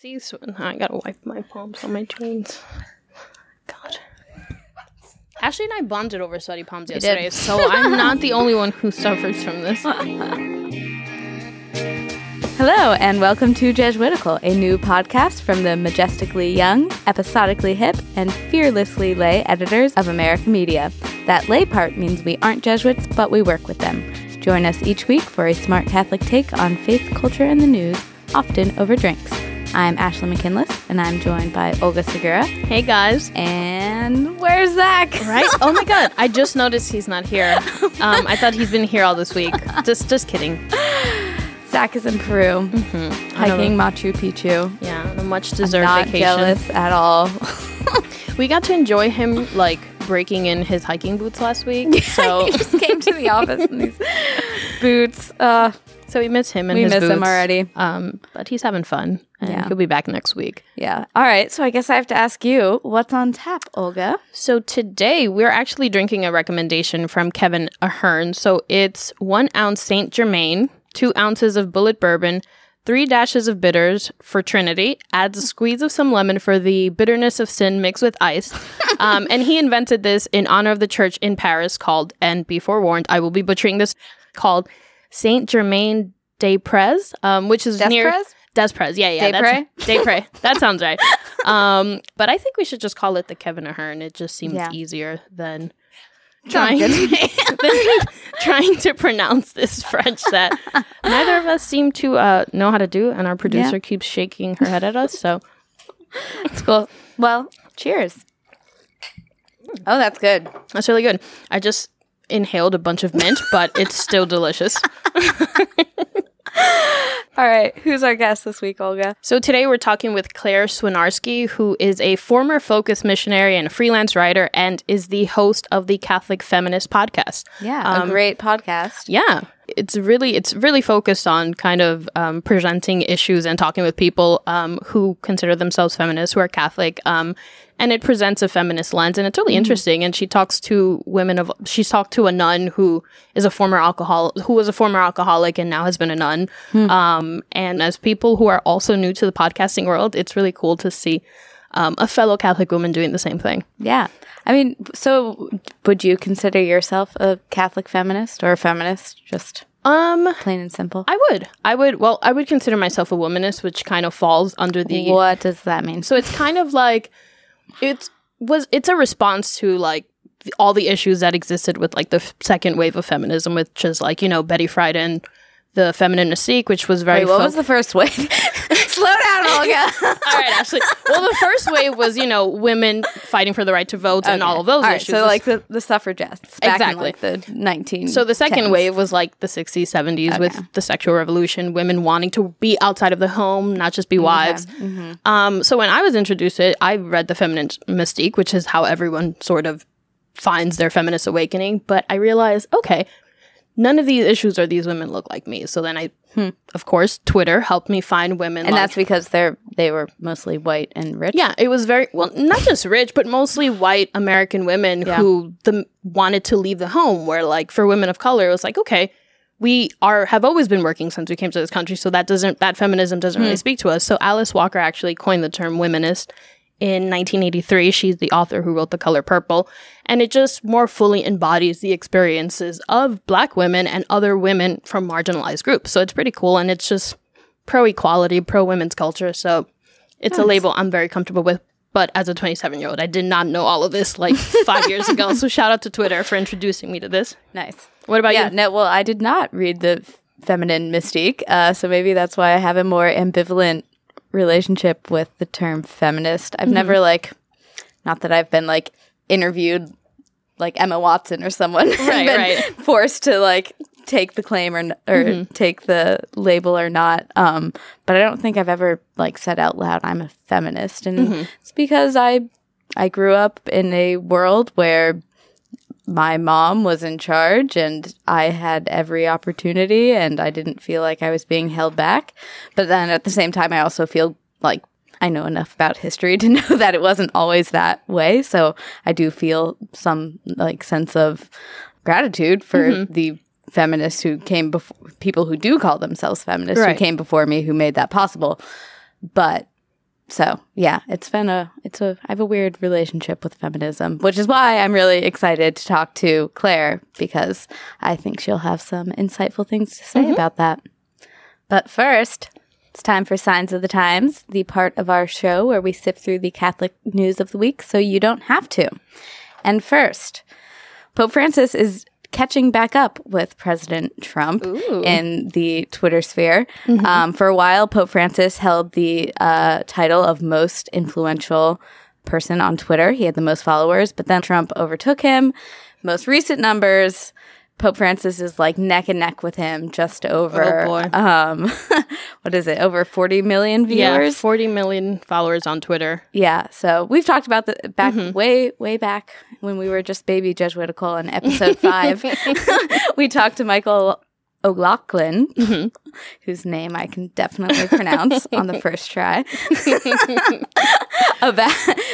See, so, I gotta wipe my palms on my jeans. God. Ashley and I bonded over sweaty palms yesterday, so I'm not the only one who suffers from this. Hello, and welcome to Jesuitical, a new podcast from the majestically young, episodically hip, and fearlessly lay editors of America Media. That lay part means we aren't Jesuits, but we work with them. Join us each week for a smart Catholic take on faith, culture, and the news, often over drinks. I'm Ashley McKinless, and I'm joined by Olga Segura. Hey guys. And where's Zach? Right? Oh my god, I just noticed he's not here. Um, I thought he's been here all this week. Just just kidding. Zach is in Peru, hiking Machu Picchu. Yeah, a much deserved Not vacation. jealous at all. We got to enjoy him like breaking in his hiking boots last week. So he just came to the office in these boots. Uh, so we miss him and we miss him already. Um, but he's having fun. And Yeah. he'll be back next week. Yeah. All right. So I guess I have to ask you, what's on tap, Olga? So today we're actually drinking a recommendation from Kevin Ahern. So it's one ounce Saint Germain, two ounces of Bulleit bourbon, three dashes of bitters for Trinity, adds a squeeze of some lemon for the bitterness of sin mixed with ice. um, and he invented this in honor of the church in Paris called, and be forewarned, I will be butchering this, called Saint Germain des Prés, um, which is near. Desprez? Desprez, yeah, yeah. Desprez? Desprez. That sounds right. Um, but I think we should just call it the Kevin Ahern. It just seems Yeah. easier than trying, to trying to pronounce this French that neither of us seem to uh, know how to do, and our producer Yeah. keeps shaking her head at us. So It's cool. Well, cheers. Oh, that's good. that's really good. I just inhaled a bunch of mint, but it's still delicious. All right. Who's our guest this week, Olga? So today we're talking with Claire Swinarski, who is a former Focus missionary and a freelance writer, and is the host of the Catholic Feminist podcast. Yeah. a great podcast. Yeah, it's really it's really focused on kind of um, presenting issues and talking with people um, who consider themselves feminists, who are Catholic. And it presents a feminist lens, and it's really interesting. And she talks to women of she's talked to a nun who is a former alcohol who was a former alcoholic and now has been a nun. Um, and as people who are also new to the podcasting world, it's really cool to see um, a fellow Catholic woman doing the same thing. Yeah. I mean, so would you consider yourself a Catholic feminist or a feminist? Just Um, plain and simple. I would, I would. Well, I would consider myself a womanist, which kind of falls under the what does that mean? So it's kind of like it's was it's a response to like all the issues that existed with like the second wave of feminism, which is like you know Betty Friedan, the feminine mystique, which was very. Wait, what fo- was the first wave? Slow down, Olga. all right, Ashley. Well, the first wave was you know women fighting for the right to vote and all of those All right, issues. so like the, the suffragettes back Exactly. in like the 19 So the second wave was like the 60s, 70s with the sexual revolution, women wanting to be outside of the home, not just be wives. Um, so when I was introduced to it, I read The Feminine Mystique, which is how everyone sort of finds their feminist awakening. But I realized, okay, none of these issues or these women look like me. So then I, hmm, of course, Twitter helped me find women. and like, that's because they're they were mostly white and rich. yeah, it was very well, not just rich, but mostly white American women who the, wanted to leave the home. Where like for women of color, it was like okay, we are have always been working since we came to this country, so that doesn't that feminism doesn't hmm. really speak to us. So Alice Walker actually coined the term womanist in 1983. She's the author who wrote The Color Purple, and it just more fully embodies the experiences of Black women and other women from marginalized groups. So it's pretty cool, and it's just pro equality, pro women's culture. So it's a label I'm very comfortable with. But as a 27 year old, I did not know all of this like five years ago. So shout out to Twitter for introducing me to this. Nice. What about Yeah, you? no, well, I did not read the feminine mystique, uh, so maybe that's why I have a more ambivalent relationship with the term feminist. I've never Mm-hmm. like, not that I've been like interviewed like Emma Watson or someone, Right, right. forced to like take the claim or or Mm-hmm. take the label or not. Um, but I don't think I've ever like said out loud I'm a feminist, and Mm-hmm. it's because I I grew up in a world where my mom was in charge and I had every opportunity and I didn't feel like I was being held back. But then at the same time, I also feel like I know enough about history to know that it wasn't always that way. So I do feel some like sense of gratitude for mm-hmm. the feminists who came before people who do call themselves feminists Right. who came before me who made that possible. But so yeah, it's been a it's a I have a weird relationship with feminism, which is why I'm really excited to talk to Claire because I think she'll have some insightful things to say mm-hmm. about that. But first, it's time for Signs of the Times, the part of our show where we sift through the Catholic news of the week so you don't have to. And first, Pope Francis is catching back up with President Trump in the Twitter sphere. Um, for a while, Pope Francis held the uh, title of most influential person on Twitter. He had the most followers, but then Trump overtook him. Most recent numbers, Pope Francis is like neck and neck with him, just over Oh, um, what is it? Over forty million viewers. Yeah. 40 million followers on Twitter. Yeah, so we've talked about the back Mm-hmm. way way back when we were just baby Jesuitical in episode five. we talked to Michael O'Loughlin, Mm-hmm. whose name I can definitely pronounce on the first try. about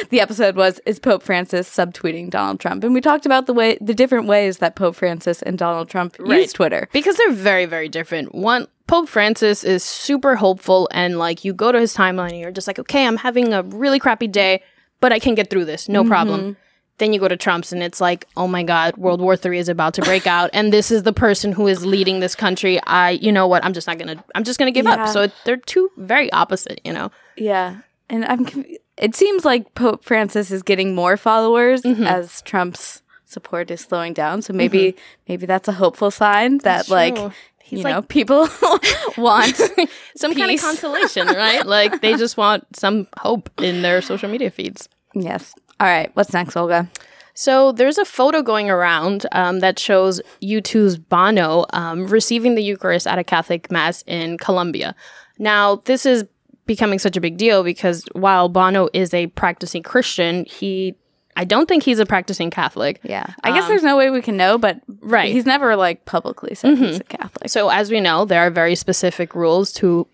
the episode was is Pope Francis subtweeting Donald Trump, and we talked about the way the different ways that Pope Francis and Donald Trump Right. use Twitter. because they're very very different one pope francis is super hopeful and like you go to his timeline and you're just like okay i'm having a really crappy day but i can get through this no problem then you go to trump's and it's like oh my god world war three is about to break out and this is the person who is leading this country i you know what i'm just not gonna i'm just gonna give Yeah. up so it, they're two very opposite you know Yeah, and I'm. conf- It seems like Pope Francis is getting more followers Mm-hmm. as Trump's support is slowing down. So maybe maybe that's a hopeful sign that like true. He's you like- know people want. some kind of consolation right like they just want some hope in their social media feeds yes. All right. What's next, Olga? So there's a photo going around um, that shows U2's Bono um, receiving the Eucharist at a Catholic mass in Colombia. Now, this is becoming such a big deal because while Bono is a practicing Christian, he I don't think he's a practicing Catholic. Yeah, I guess there's no way we can know, but Um, Right. Mm-hmm. he's never like publicly said he's a Catholic. So as we know, there are very specific rules to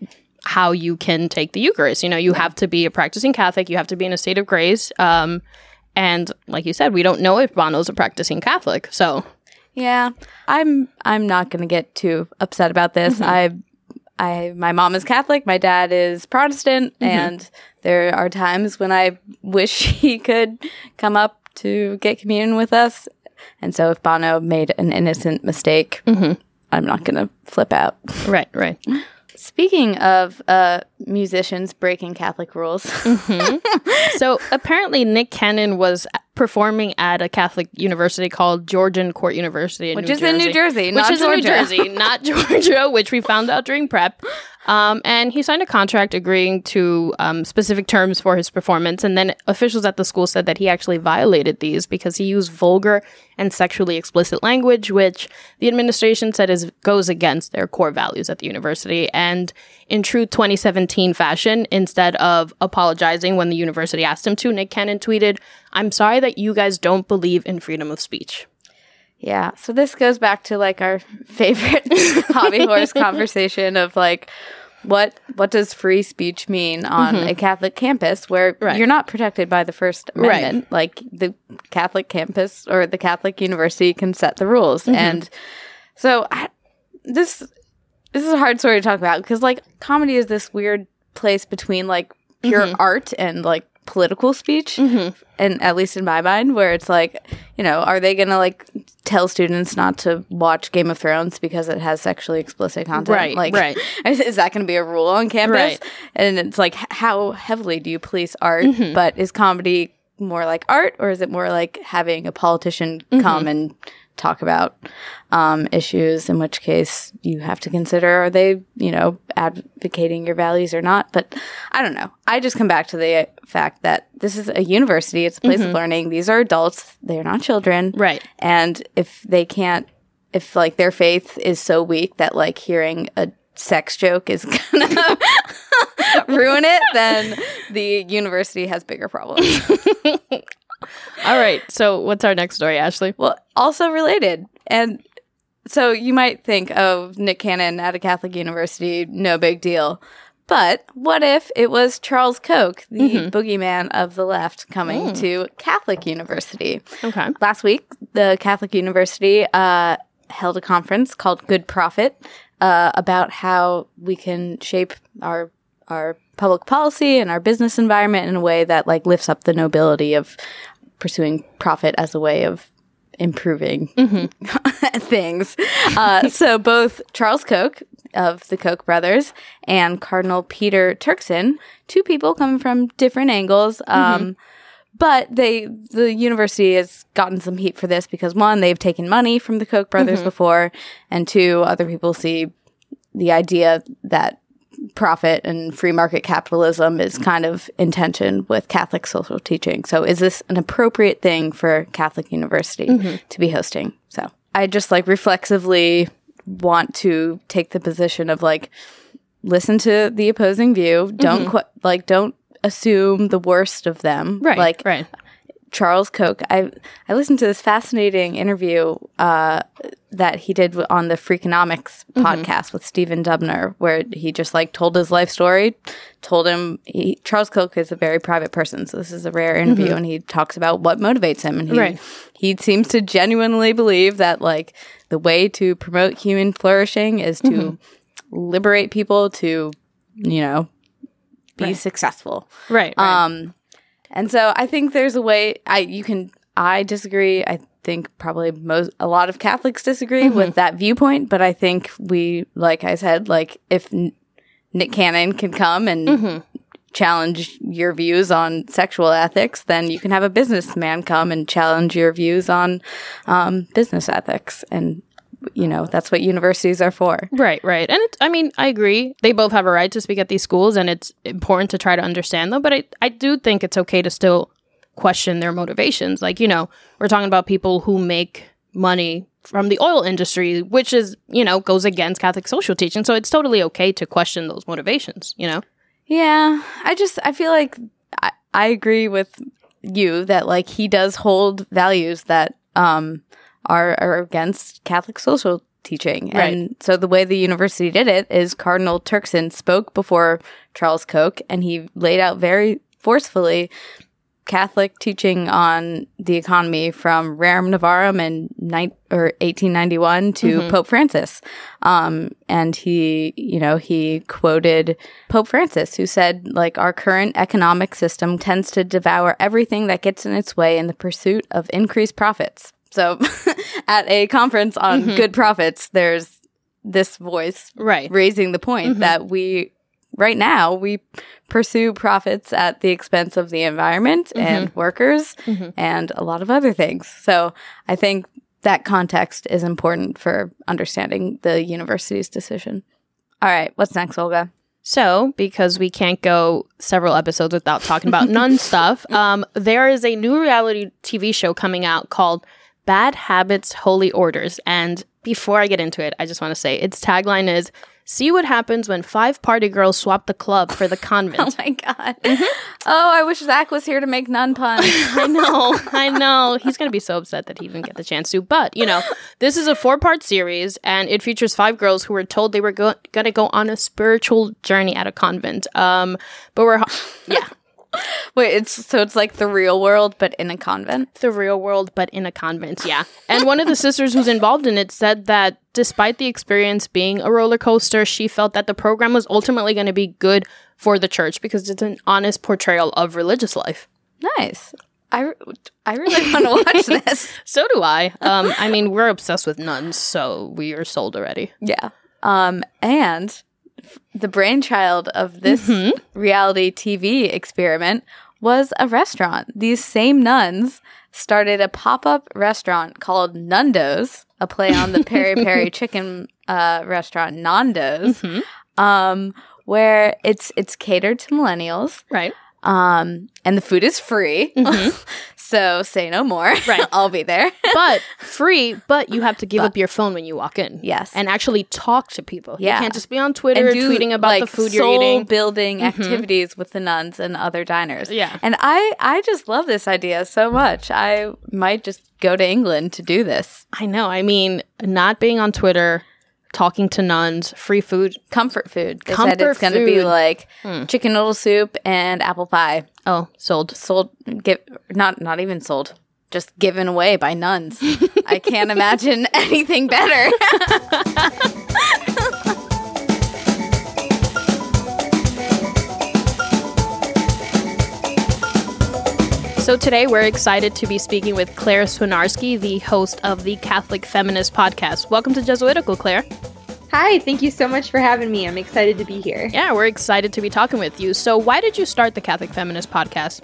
how you can take the Eucharist. You know, you have to be a practicing Catholic, you have to be in a state of grace. Um, and like you said, we don't know if Bono's a practicing Catholic. So Yeah, I'm. I'm not going to get too upset about this. Mm-hmm. I, I, my mom is Catholic. My dad is Protestant, mm-hmm. and there are times when I wish he could come up to get communion with us. And so, if Bono made an innocent mistake, mm-hmm. I'm not going to flip out. right, right. Speaking of uh, musicians breaking Catholic rules, So apparently, Nick Cannon was performing at a Catholic university called Georgian Court University, in Which New is in New Jersey, which not is in New Georgia. Jersey, not Georgia, which we found out during prep. Um, and he signed a contract agreeing to um, specific terms for his performance. And then officials at the school said that he actually violated these because he used vulgar and sexually explicit language, which the administration said is goes against their core values at the university. And in true 2017 fashion, instead of apologizing when the university asked him to, Nick Cannon tweeted, "I'm sorry that you guys don't believe in freedom of speech." Yeah. So this goes back to like our favorite hobby horse conversation of like what what does free speech mean on a Catholic campus where Mm-hmm. Right. you're not protected by the First Right. Amendment? Like the Catholic campus or the Catholic university can set the rules, Mm-hmm. and so I, this this is a hard story to talk about because like comedy is this weird place between like pure Mm-hmm. art and like political speech and at least in my mind where it's like you know are they gonna like tell students not to watch game of thrones because it has sexually explicit content Right, like right. is, is that gonna be a rule on campus Right. and it's like how heavily do you police art Mm-hmm. but is comedy more like art or is it more like having a politician Mm-hmm. come and talk about um, issues in which case you have to consider are they you know advocating your values or not? But i don't know. I just come back to the fact that this is a university. It's a place of learning. These are adults. They're not children. Mm-hmm. Right. and if they can't if like their faith is so weak that like hearing a sex joke is gonna ruin it then the university has bigger problems All right. So what's our next story, Ashley? Well, also related. And so you might think, oh, Nick Cannon at a Catholic university, no big deal. But what if it was Charles Koch, the boogeyman of the left, coming to Catholic University? Okay. Last week, the Catholic University uh, held a conference called Good Profit uh, about how we can shape our our public policy and our business environment in a way that like lifts up the nobility of pursuing profit as a way of improving things. Uh, so both Charles Koch of the Koch brothers and Cardinal Peter Turkson, two people coming from different angles. Um, But they, the university has gotten some heat for this because one, they've taken money from the Koch brothers before, and two, other people see the idea that profit and free market capitalism is kind of in tension with Catholic social teaching. So is this an appropriate thing for Catholic University mm-hmm. to be hosting? So I just like reflexively want to take the position of like listen to the opposing view. Don't mm-hmm. qu- like don't assume the worst of them. Right. Like right. Charles Koch. I I listened to this fascinating interview uh, that he did on the Freakonomics podcast with Stephen Dubner, where he just like told his life story. Told him he, Charles Koch is a very private person, so this is a rare interview, and he talks about what motivates him, and he Right. he seems to genuinely believe that like the way to promote human flourishing is to liberate people to you know be successful. Right. right. Um, and so I think there's a way I you can I disagree. I think probably most a lot of Catholics disagree with that viewpoint, but I think we like I said like if N- Nick Cannon can come and challenge your views on sexual ethics, then you can have a businessman come and challenge your views on um, business ethics. And you know that's what universities are for. Right, right. And it, I mean, I agree. They both have a right to speak at these schools, and it's important to try to understand them. But I, I do think it's okay to still question their motivations. Like, you know, we're talking about people who make money from the oil industry, which is, you know, goes against Catholic social teaching. So it's totally okay to question those motivations, you know? Yeah, I just I feel like I, I agree with you that like he does hold values that um are are against Catholic social teaching. Right. And so the way the university did it is Cardinal Turkson spoke before Charles Koch and he laid out very forcefully Catholic teaching on the economy from Rerum Novarum in nine, or 1891 to Pope Francis. Um, and he, you know, he quoted Pope Francis, who said, like, our current economic system tends to devour everything that gets in its way in the pursuit of increased profits. So at a conference on mm-hmm. good profits, there's this voice Right. raising the point mm-hmm. that we right now we pursue profits at the expense of the environment mm-hmm. and workers and a lot of other things. So I think that context is important for understanding the university's decision. All right, what's next, Olga? So, because we can't go several episodes without talking about nun stuff, um, there is a new reality TV show coming out called Bad Habits, Holy Orders. And before I get into it, I just want to say its tagline is See what happens when five party girls swap the club for the convent. Oh my god! Oh, I wish Zach was here to make nun puns. I know, I know. He's going to be so upset that he didn't get the chance to. But, you know, this is a four part series and it features five girls who were told they were go- going to go on a spiritual journey at a convent. Um, but we're, yeah. Wait, it's so it's like the real world, but in a convent. the real world, but in a convent. Yeah. And one of the sisters who's involved in it said that despite the experience being a roller coaster, she felt that the program was ultimately going to be good for the church because it's an honest portrayal of religious life. Nice. I, I really want to watch this. So do I. Um, I mean, we're obsessed with nuns, so we are sold already. Yeah. Um, and the brainchild of this reality TV experiment was a restaurant. These same nuns started a pop up restaurant called Nundo's, a play on the peri peri chicken uh, restaurant Nando's, um, where it's it's catered to millennials. Right. Um, and the food is free. so say no more. Right. I'll be there. But free, but you have to give up your phone when you walk in. Yes. And actually talk to people. Yeah. You can't just be on Twitter and do, tweeting about like, the food you're eating. Mm-hmm. building activities with the nuns and other diners. Yeah. and I I just love this idea so much. I might just go to England to do this. I know. I mean, not being on Twitter, talking to nuns, free food. Comfort food. They said it's going to be food. Hmm. like chicken noodle soup and apple pie. Oh, sold. Sold, give not not even sold. Just given away by nuns. I can't imagine anything better. So today we're excited to be speaking with Claire Swinarski, the host of the Catholic Feminist Podcast. Welcome to Jesuitical, Claire. Hi, thank you so much for having me. I'm excited to be here. Yeah, we're excited to be talking with you. So, why did you start the Catholic Feminist Podcast?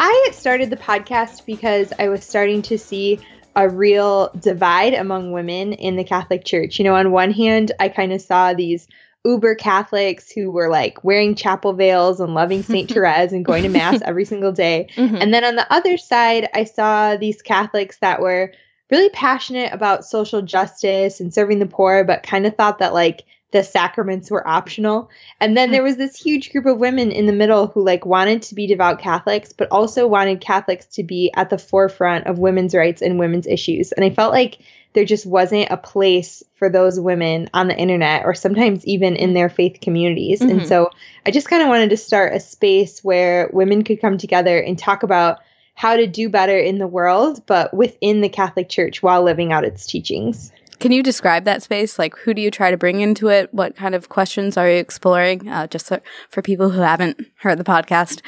I started the podcast because I was starting to see a real divide among women in the Catholic Church. You know, on one hand, I kind of saw these uber Catholics who were like wearing chapel veils and loving St. Therese and going to Mass every single day. Mm-hmm. And then on the other side, I saw these Catholics that were really passionate about social justice and serving the poor, but kind of thought that like the sacraments were optional. And then there was this huge group of women in the middle who like wanted to be devout Catholics, but also wanted Catholics to be at the forefront of women's rights and women's issues. And I felt like there just wasn't a place for those women on the internet or sometimes even in their faith communities. Mm-hmm. And so I just kind of wanted to start a space where women could come together and talk about how to do better in the world, but within the Catholic Church while living out its teachings. Can you describe that space? Like, who do you try to bring into it? What kind of questions are you exploring? Uh, just so, for people who haven't heard the podcast.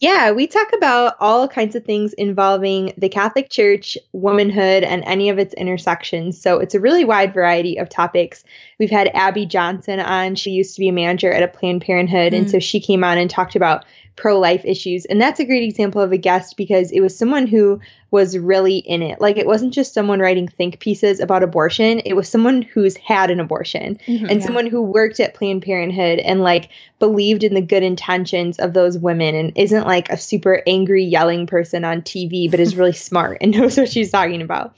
Yeah, we talk about all kinds of things involving the Catholic Church, womanhood, and any of its intersections. So it's a really wide variety of topics. We've had Abby Johnson on. She used to be a manager at a Planned Parenthood. Mm. And so she came on and talked about pro life issues. And that's a great example of a guest because it was someone who was really in it. Like it wasn't just someone writing think pieces about abortion, it was someone who's had an abortion mm-hmm, and yeah. someone who worked at Planned Parenthood and like believed in the good intentions of those women and isn't like a super angry yelling person on TV, but is really smart and knows what she's talking about.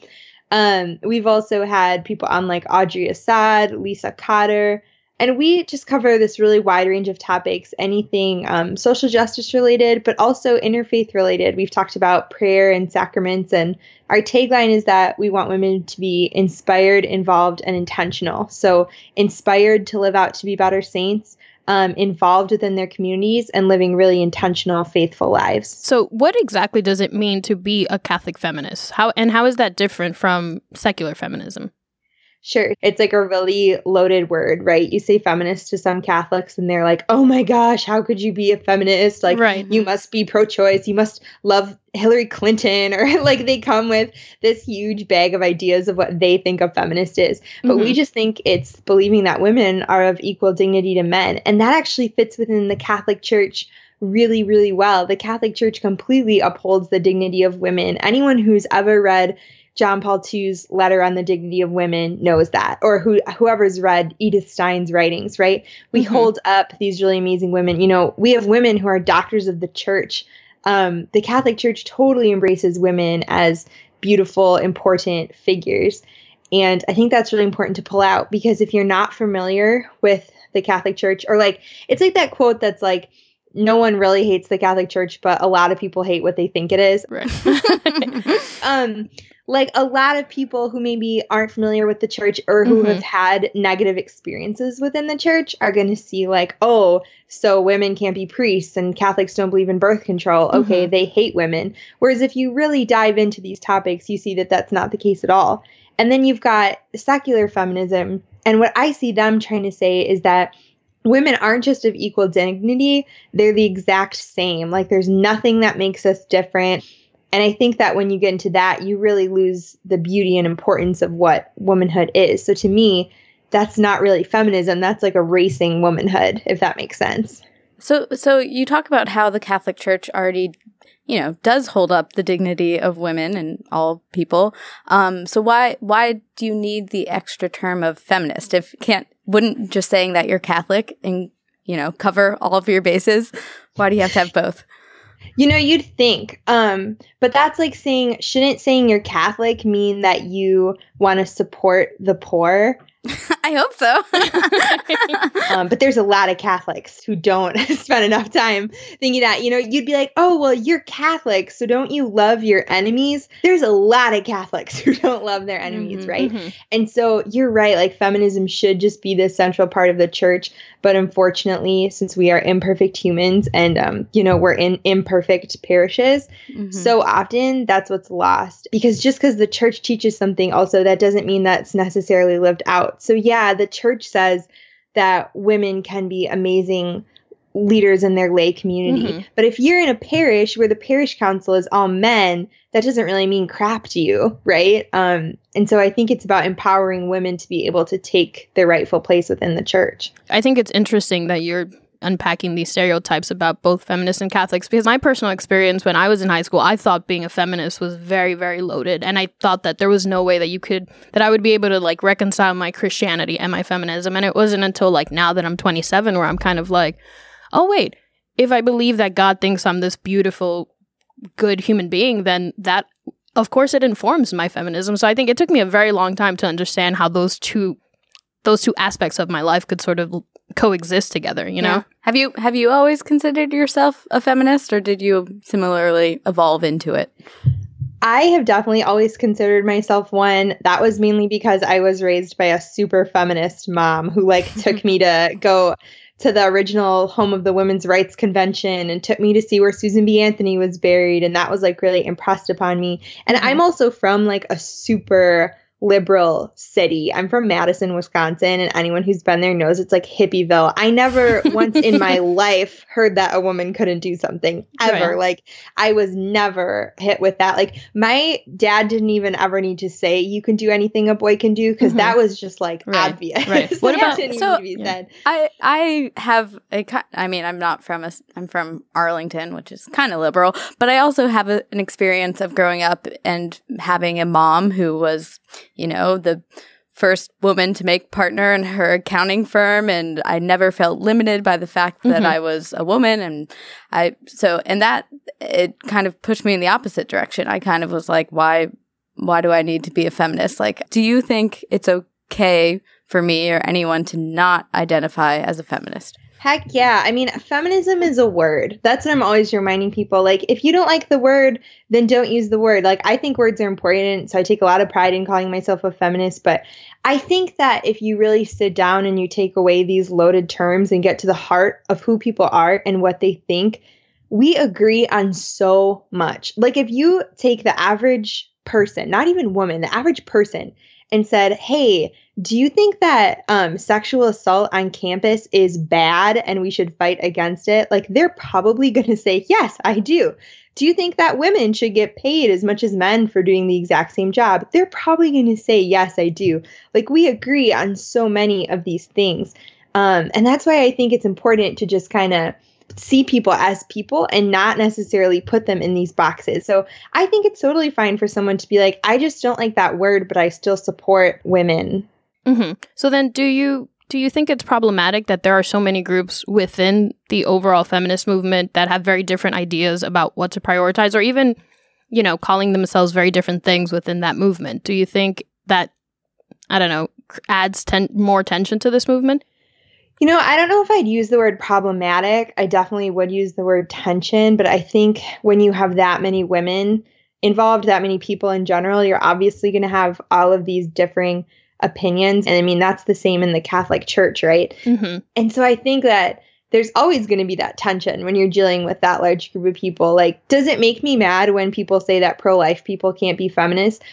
Um, we've also had people on like Audrey Assad, Lisa Cotter, and we just cover this really wide range of topics, anything um, social justice related, but also interfaith related. We've talked about prayer and sacraments, and our tagline is that we want women to be inspired, involved, and intentional. So, inspired to live out to be better saints, um, involved within their communities, and living really intentional, faithful lives. So, what exactly does it mean to be a Catholic feminist? How and how is that different from secular feminism? Sure. It's like a really loaded word, right? You say feminist to some Catholics and they're like, oh my gosh, how could you be a feminist? Like, right. you must be pro choice. You must love Hillary Clinton. Or like they come with this huge bag of ideas of what they think a feminist is. But mm-hmm. we just think it's believing that women are of equal dignity to men. And that actually fits within the Catholic Church really, really well. The Catholic Church completely upholds the dignity of women. Anyone who's ever read John Paul II's letter on the dignity of women knows that, or who whoever's read Edith Stein's writings, right? We mm-hmm. hold up these really amazing women. You know, we have women who are doctors of the church. Um, the Catholic Church totally embraces women as beautiful, important figures. And I think that's really important to pull out because if you're not familiar with the Catholic Church, or like, it's like that quote that's like, no one really hates the Catholic Church, but a lot of people hate what they think it is. Right. um, like a lot of people who maybe aren't familiar with the church or who mm-hmm. have had negative experiences within the church are going to see like oh so women can't be priests and catholics don't believe in birth control. Okay mm-hmm. they hate women. Whereas if you really dive into these topics you see that that's not the case at all. And then you've got secular feminism. And what i see them trying to say is that women aren't just of equal dignity they're the exact same. Like there's nothing that makes us different and I think that when you get into that, you really lose the beauty and importance of what womanhood is. So to me, that's not really feminism. That's like a racing womanhood, if that makes sense. So, so you talk about how the Catholic Church already, you know, does hold up the dignity of women and all people. Um, so why, why do you need the extra term of feminist? If can't, wouldn't just saying that you're Catholic and you know cover all of your bases? Why do you have to have both? You know, you'd think, um, but that's like saying, shouldn't saying you're Catholic mean that you want to support the poor? I hope so. um, but there's a lot of Catholics who don't spend enough time thinking that, you know, you'd be like, oh, well, you're Catholic, so don't you love your enemies? There's a lot of Catholics who don't love their enemies, mm-hmm, right? Mm-hmm. And so you're right, like feminism should just be the central part of the church. But unfortunately, since we are imperfect humans and, um, you know, we're in imperfect parishes, mm-hmm. so often that's what's lost. Because just because the church teaches something, also, that doesn't mean that's necessarily lived out. So, yeah, the church says that women can be amazing leaders in their lay community. Mm-hmm. But if you're in a parish where the parish council is all men, that doesn't really mean crap to you, right? Um, and so I think it's about empowering women to be able to take their rightful place within the church. I think it's interesting that you're unpacking these stereotypes about both feminists and Catholics because my personal experience when I was in high school, I thought being a feminist was very, very loaded. And I thought that there was no way that you could, that I would be able to like reconcile my Christianity and my feminism. And it wasn't until like now that I'm 27 where I'm kind of like, oh, wait, if I believe that God thinks I'm this beautiful, good human being, then that, of course, it informs my feminism. So I think it took me a very long time to understand how those two, those two aspects of my life could sort of coexist together, you know? Yeah. Have you have you always considered yourself a feminist or did you similarly evolve into it? I have definitely always considered myself one. That was mainly because I was raised by a super feminist mom who like took me to go to the original home of the women's rights convention and took me to see where Susan B Anthony was buried and that was like really impressed upon me. And mm-hmm. I'm also from like a super liberal city. I'm from Madison, Wisconsin, and anyone who's been there knows it's like hippieville. I never once in my life heard that a woman couldn't do something ever. Right. Like I was never hit with that. Like my dad didn't even ever need to say you can do anything a boy can do because mm-hmm. that was just like right. obvious. Right. what about so, yeah. I I have a I mean I'm not from a I'm from Arlington, which is kind of liberal, but I also have a, an experience of growing up and having a mom who was you know, the first woman to make partner in her accounting firm and I never felt limited by the fact that mm-hmm. I was a woman and I so and that it kind of pushed me in the opposite direction. I kind of was like why why do I need to be a feminist? Like do you think it's okay for me or anyone to not identify as a feminist? Heck yeah. I mean, feminism is a word. That's what I'm always reminding people. Like, if you don't like the word, then don't use the word. Like, I think words are important. So I take a lot of pride in calling myself a feminist. But I think that if you really sit down and you take away these loaded terms and get to the heart of who people are and what they think, we agree on so much. Like, if you take the average person, not even woman, the average person, and said, Hey, do you think that um, sexual assault on campus is bad and we should fight against it? Like, they're probably going to say, Yes, I do. Do you think that women should get paid as much as men for doing the exact same job? They're probably going to say, Yes, I do. Like, we agree on so many of these things. Um, and that's why I think it's important to just kind of see people as people and not necessarily put them in these boxes. So I think it's totally fine for someone to be like, I just don't like that word, but I still support women. Mm-hmm. So then, do you do you think it's problematic that there are so many groups within the overall feminist movement that have very different ideas about what to prioritize, or even, you know, calling themselves very different things within that movement? Do you think that I don't know adds ten- more tension to this movement? You know, I don't know if I'd use the word problematic. I definitely would use the word tension, but I think when you have that many women involved, that many people in general, you're obviously going to have all of these differing opinions. And I mean, that's the same in the Catholic Church, right? Mm-hmm. And so I think that there's always going to be that tension when you're dealing with that large group of people. Like, does it make me mad when people say that pro life people can't be feminists?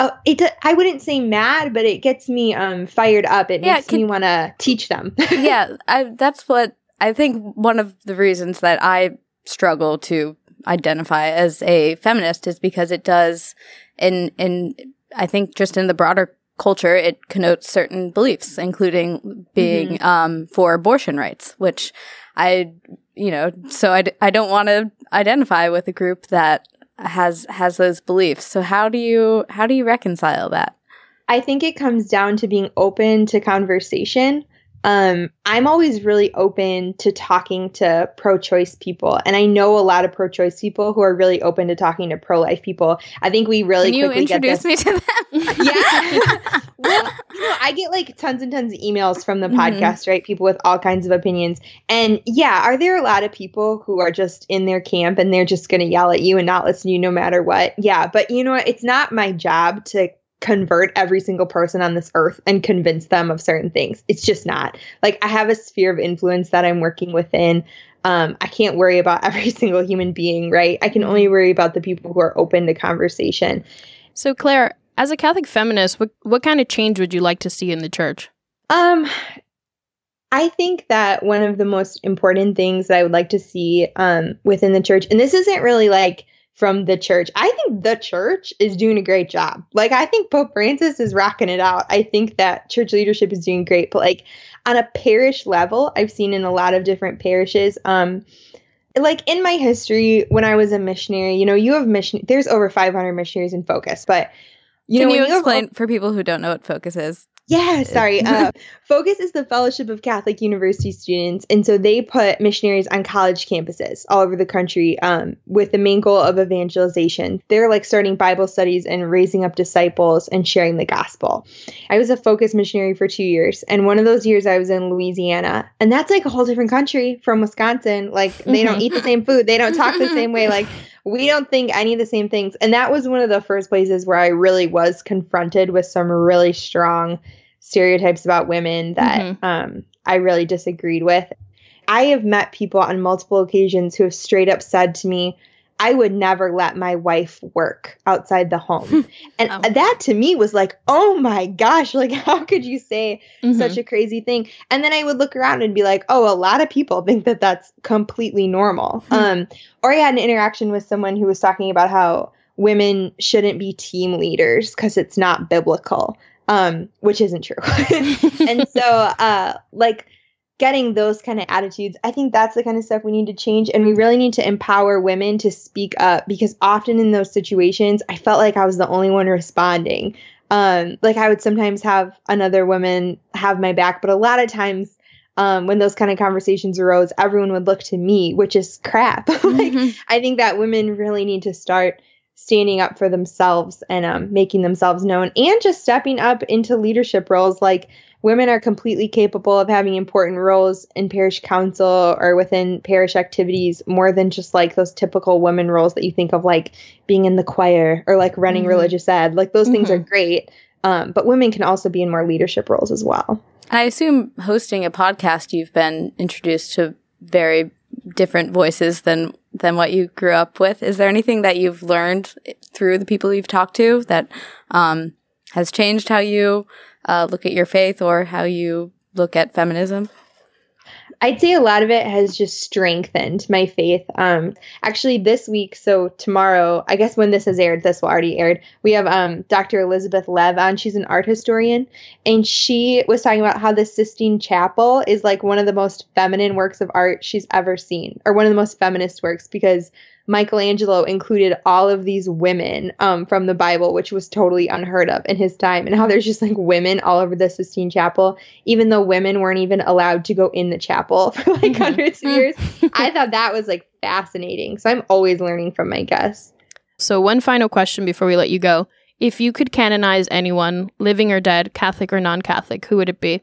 Oh, it. I wouldn't say mad, but it gets me um fired up. It yeah, makes can, me want to teach them. yeah, I, that's what I think. One of the reasons that I struggle to identify as a feminist is because it does, in in I think just in the broader culture, it connotes certain beliefs, including being mm-hmm. um, for abortion rights, which I, you know, so I, I don't want to identify with a group that has has those beliefs. So how do you how do you reconcile that? I think it comes down to being open to conversation um, I'm always really open to talking to pro choice people. And I know a lot of pro choice people who are really open to talking to pro life people. I think we really Can you introduce me to them? yeah. well, you know, I get like tons and tons of emails from the mm-hmm. podcast, right? People with all kinds of opinions. And yeah, are there a lot of people who are just in their camp and they're just going to yell at you and not listen to you no matter what? Yeah. But you know what? It's not my job to convert every single person on this earth and convince them of certain things. It's just not. Like I have a sphere of influence that I'm working within. Um, I can't worry about every single human being, right? I can only mm-hmm. worry about the people who are open to conversation. So Claire, as a Catholic feminist, what what kind of change would you like to see in the church? Um I think that one of the most important things that I would like to see um, within the church, and this isn't really like from the church. I think the church is doing a great job. Like I think Pope Francis is rocking it out. I think that church leadership is doing great, but like on a parish level, I've seen in a lot of different parishes um like in my history when I was a missionary, you know, you have mission there's over 500 missionaries in focus, but you Can know, you explain you have, for people who don't know what focus is? Yeah, sorry. Uh, Focus is the Fellowship of Catholic University Students, and so they put missionaries on college campuses all over the country um, with the main goal of evangelization. They're like starting Bible studies and raising up disciples and sharing the gospel. I was a Focus missionary for two years, and one of those years I was in Louisiana, and that's like a whole different country from Wisconsin. Like they don't eat the same food, they don't talk the same way. Like we don't think any of the same things. And that was one of the first places where I really was confronted with some really strong stereotypes about women that mm-hmm. um, I really disagreed with. I have met people on multiple occasions who have straight up said to me, I would never let my wife work outside the home. and oh. that to me was like, oh my gosh, like, how could you say mm-hmm. such a crazy thing? And then I would look around and be like, oh, a lot of people think that that's completely normal. Hmm. um, or I had an interaction with someone who was talking about how women shouldn't be team leaders because it's not biblical um, which isn't true. and so, uh, like, getting those kind of attitudes, I think that's the kind of stuff we need to change. And we really need to empower women to speak up because often in those situations, I felt like I was the only one responding. Um, like, I would sometimes have another woman have my back, but a lot of times, um, when those kind of conversations arose, everyone would look to me, which is crap. like, mm-hmm. I think that women really need to start standing up for themselves and um, making themselves known and just stepping up into leadership roles like women are completely capable of having important roles in parish council or within parish activities more than just like those typical women roles that you think of like being in the choir or like running mm-hmm. religious ed like those mm-hmm. things are mm-hmm. great um, but women can also be in more leadership roles as well i assume hosting a podcast you've been introduced to very different voices than than what you grew up with. Is there anything that you've learned through the people you've talked to that um, has changed how you uh, look at your faith or how you look at feminism? I'd say a lot of it has just strengthened my faith. Um, actually, this week, so tomorrow, I guess when this has aired, this will already aired. We have um, Dr. Elizabeth Lev on. She's an art historian, and she was talking about how the Sistine Chapel is like one of the most feminine works of art she's ever seen, or one of the most feminist works because Michelangelo included all of these women um, from the Bible, which was totally unheard of in his time, and how there's just like women all over the Sistine Chapel, even though women weren't even allowed to go in the chapel for like mm-hmm. hundreds of years. I thought that was like fascinating. So I'm always learning from my guests. So, one final question before we let you go. If you could canonize anyone, living or dead, Catholic or non Catholic, who would it be?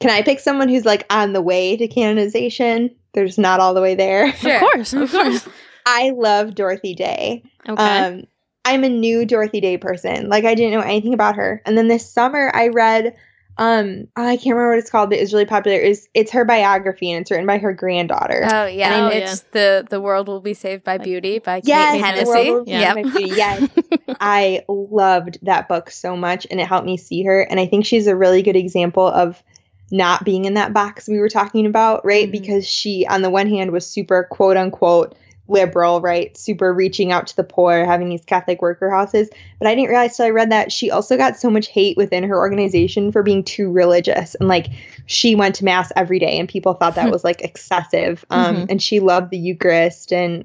Can I pick someone who's like on the way to canonization? There's not all the way there. Sure. Of course, of course. I love Dorothy Day. Okay. Um, I'm a new Dorothy Day person. Like I didn't know anything about her. And then this summer I read um oh, I can't remember what it's called, but it's really popular. Is it's her biography and it's written by her granddaughter. Oh yeah, oh, it's yeah. the the world will be saved by beauty by yes, Kate Hennessy. Yeah, yes. I loved that book so much, and it helped me see her. And I think she's a really good example of not being in that box we were talking about, right? Mm-hmm. Because she, on the one hand, was super quote unquote liberal, right? Super reaching out to the poor, having these Catholic worker houses. But I didn't realize till I read that she also got so much hate within her organization for being too religious. And like she went to mass every day and people thought that was like excessive. Um, mm-hmm. and she loved the Eucharist and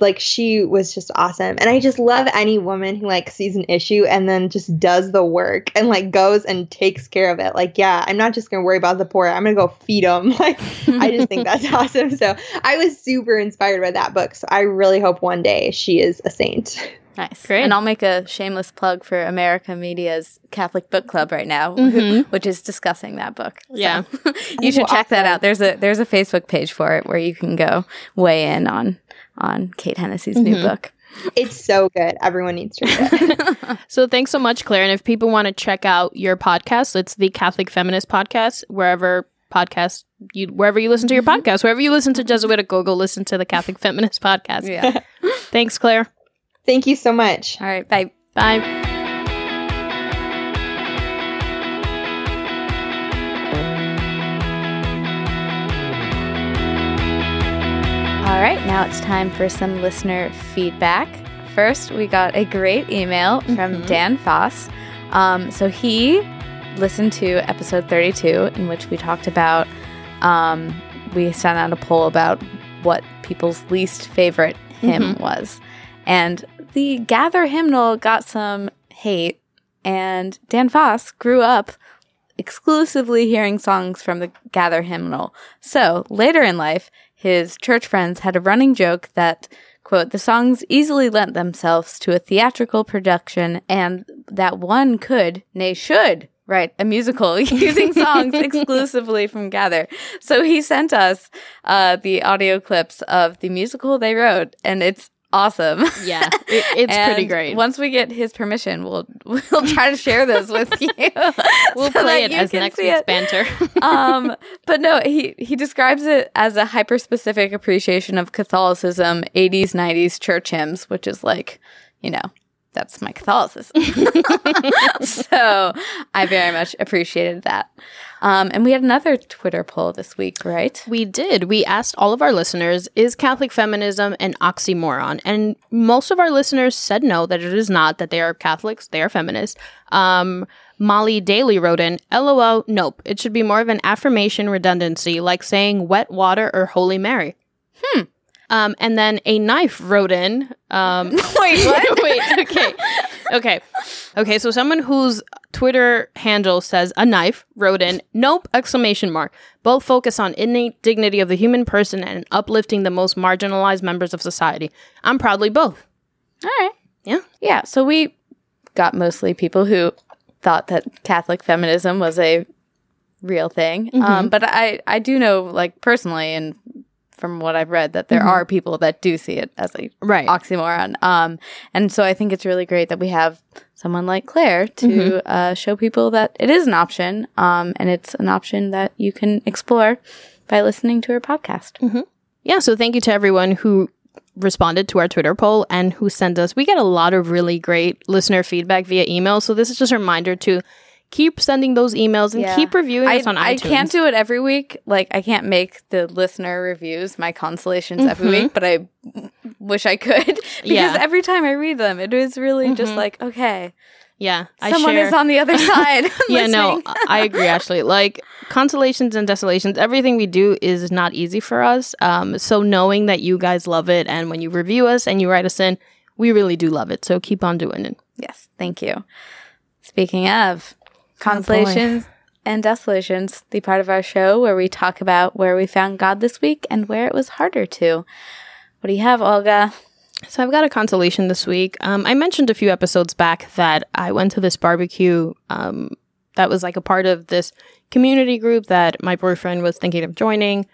like she was just awesome and i just love any woman who like sees an issue and then just does the work and like goes and takes care of it like yeah i'm not just gonna worry about the poor i'm gonna go feed them like i just think that's awesome so i was super inspired by that book so i really hope one day she is a saint Nice. Great. And I'll make a shameless plug for America Media's Catholic Book Club right now, mm-hmm. which is discussing that book. Yeah. So you should check that out. There's a there's a Facebook page for it where you can go weigh in on on Kate Hennessy's mm-hmm. new book. It's so good. Everyone needs to read it. so thanks so much, Claire. And if people want to check out your podcast, it's the Catholic Feminist Podcast, wherever podcast you wherever you listen to your mm-hmm. podcast, wherever you listen to Jesuitical, go listen to the Catholic Feminist Podcast. Yeah. thanks, Claire. Thank you so much. All right. Bye. Bye. All right, now it's time for some listener feedback. First, we got a great email from mm-hmm. Dan Foss. Um, so he listened to episode 32, in which we talked about, um, we sent out a poll about what people's least favorite hymn mm-hmm. was. And the Gather hymnal got some hate, and Dan Foss grew up exclusively hearing songs from the Gather hymnal. So later in life, his church friends had a running joke that, quote, the songs easily lent themselves to a theatrical production and that one could, nay, should, write a musical using songs exclusively from Gather. So he sent us uh, the audio clips of the musical they wrote, and it's awesome. Yeah, it, it's pretty great. Once we get his permission, we'll we'll try to share this with you. we'll so play it as next week's it. banter. um, but no, he he describes it as a hyper specific appreciation of Catholicism, 80s, 90s church hymns, which is like, you know, that's my Catholicism. so I very much appreciated that. Um, and we had another Twitter poll this week, right? We did. We asked all of our listeners, is Catholic feminism an oxymoron? And most of our listeners said no, that it is not, that they are Catholics, they are feminists. Um, Molly Daly wrote in, LOL, nope. It should be more of an affirmation redundancy, like saying wet water or Holy Mary. Hmm. Um, and then a knife wrote in. Um, Wait, what? wait, okay. Okay. Okay, so someone whose Twitter handle says a knife wrote in, nope, exclamation mark. Both focus on innate dignity of the human person and uplifting the most marginalized members of society. I'm proudly both. All right. Yeah. Yeah. So we got mostly people who thought that Catholic feminism was a real thing. Mm-hmm. Um, but I, I do know, like, personally, and from what I've read that there mm-hmm. are people that do see it as a right. oxymoron. Um, and so I think it's really great that we have someone like Claire to mm-hmm. uh, show people that it is an option, um, and it's an option that you can explore by listening to her podcast. Mm-hmm. Yeah. So thank you to everyone who responded to our Twitter poll and who sent us. We get a lot of really great listener feedback via email. So this is just a reminder to keep sending those emails and yeah. keep reviewing I, us on iTunes. I can't do it every week. Like I can't make the listener reviews my consolations mm-hmm. every week, but I wish I could because yeah. every time I read them, it is really mm-hmm. just like okay. Yeah, I someone is on the other side. yeah, no, I agree. Actually, like consolations and desolations, everything we do is not easy for us. Um, so knowing that you guys love it, and when you review us and you write us in, we really do love it. So keep on doing it. Yes, thank you. Speaking of, Consolations oh and Desolations, the part of our show where we talk about where we found God this week and where it was harder to. What do you have, Olga? So I've got a consolation this week. Um, I mentioned a few episodes back that I went to this barbecue um, that was like a part of this community group that my boyfriend was thinking of joining.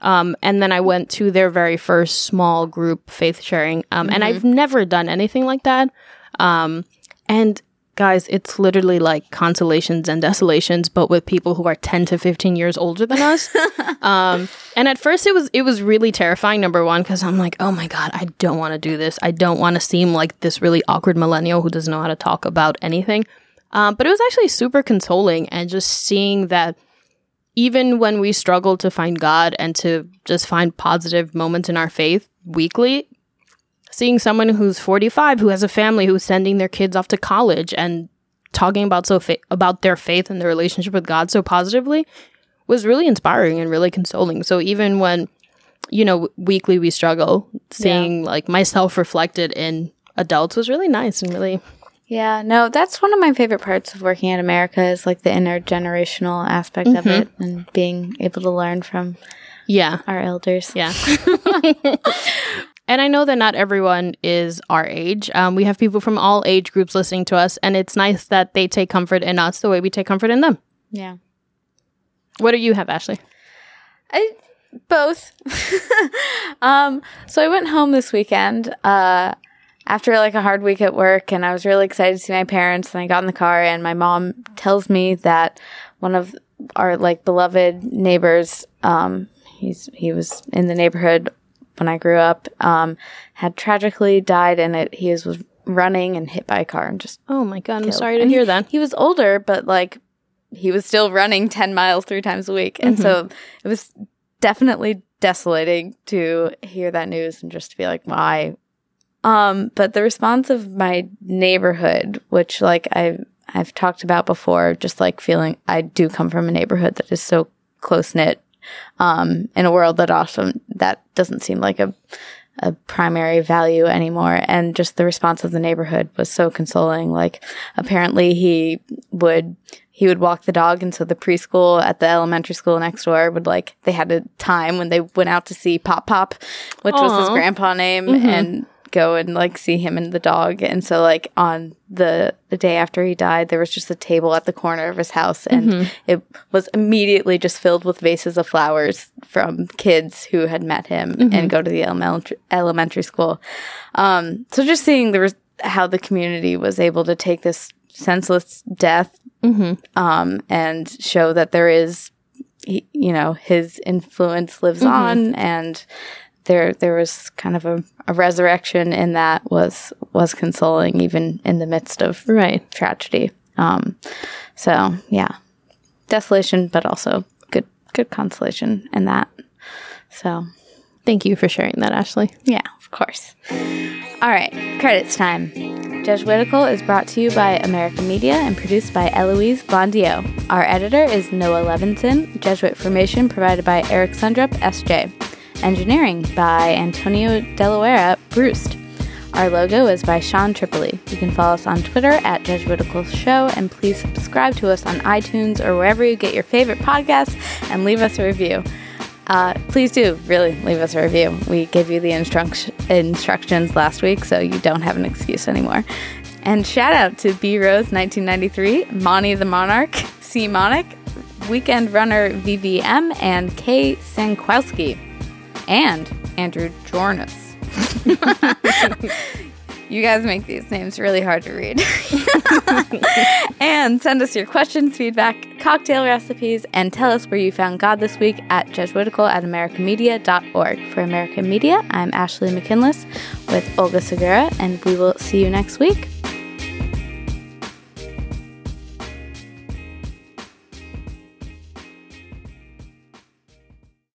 Um, and then I went to their very first small group faith sharing. Um, mm-hmm. And I've never done anything like that. Um, and guys, it's literally like consolations and desolations, but with people who are 10 to 15 years older than us. um, and at first it was, it was really terrifying. Number one, cause I'm like, oh my God, I don't want to do this. I don't want to seem like this really awkward millennial who doesn't know how to talk about anything. Um, but it was actually super consoling and just seeing that even when we struggle to find God and to just find positive moments in our faith weekly, seeing someone who's 45 who has a family who's sending their kids off to college and talking about so fa- about their faith and their relationship with God so positively was really inspiring and really consoling. So even when you know weekly we struggle, seeing yeah. like myself reflected in adults was really nice and really yeah, no, that's one of my favorite parts of working at America is like the intergenerational aspect mm-hmm. of it and being able to learn from yeah, our elders. Yeah. And I know that not everyone is our age. Um, we have people from all age groups listening to us, and it's nice that they take comfort in us the way we take comfort in them. Yeah. What do you have, Ashley? I both. um, so I went home this weekend uh, after like a hard week at work, and I was really excited to see my parents. And I got in the car, and my mom tells me that one of our like beloved neighbors, um, he's he was in the neighborhood when I grew up, um, had tragically died and it. He was, was running and hit by a car and just. Oh my god! Killed. I'm sorry to and hear he, that. He was older, but like he was still running ten miles three times a week, and mm-hmm. so it was definitely desolating to hear that news and just to be like, why? Um, but the response of my neighborhood, which like I've I've talked about before, just like feeling I do come from a neighborhood that is so close knit, um, in a world that often that doesn't seem like a a primary value anymore. And just the response of the neighborhood was so consoling. Like apparently he would he would walk the dog and so the preschool at the elementary school next door would like they had a time when they went out to see Pop Pop, which Aww. was his grandpa name, mm-hmm. and go and like see him and the dog. And so like on the the day after he died, there was just a table at the corner of his house and mm-hmm. it was immediately just filled with vases of flowers from kids who had met him mm-hmm. and go to the elementary elementary school. Um, so just seeing the res- how the community was able to take this senseless death mm-hmm. um, and show that there is he, you know his influence lives mm-hmm. on and there there was kind of a, a, resurrection in that was was consoling even in the midst of right tragedy. Um, so yeah, desolation, but also good good consolation in that. So thank you for sharing that, Ashley. Yeah, of course. All right, credits time. Jesuitical is brought to you by America Media and produced by Eloise Blondiau. Our editor is Noah Levinson. Jesuit formation provided by Eric Sundrup, SJ. Engineering by Antonio De Loera-Brust. Our logo is by Sean Tripoli. You can follow us on Twitter at Jesuitical Show, and please subscribe to us on iTunes or wherever you get your favorite podcasts and leave us a review. Uh, please do really leave us a review. We gave you the instruct- instructions last week, so you don't have an excuse anymore. And shout out to B Rose 1993, Monty the Monarch, C Monic, Weekend Runner VVM, and K Sankowski and Andrew Jornus. you guys make these names really hard to read. and send us your questions, feedback, cocktail recipes, and tell us where you found God this week at Jesuitical at AmericaMedia.org. For America Media, I'm Ashley McKinless with Olga Segura, and we will see you next week.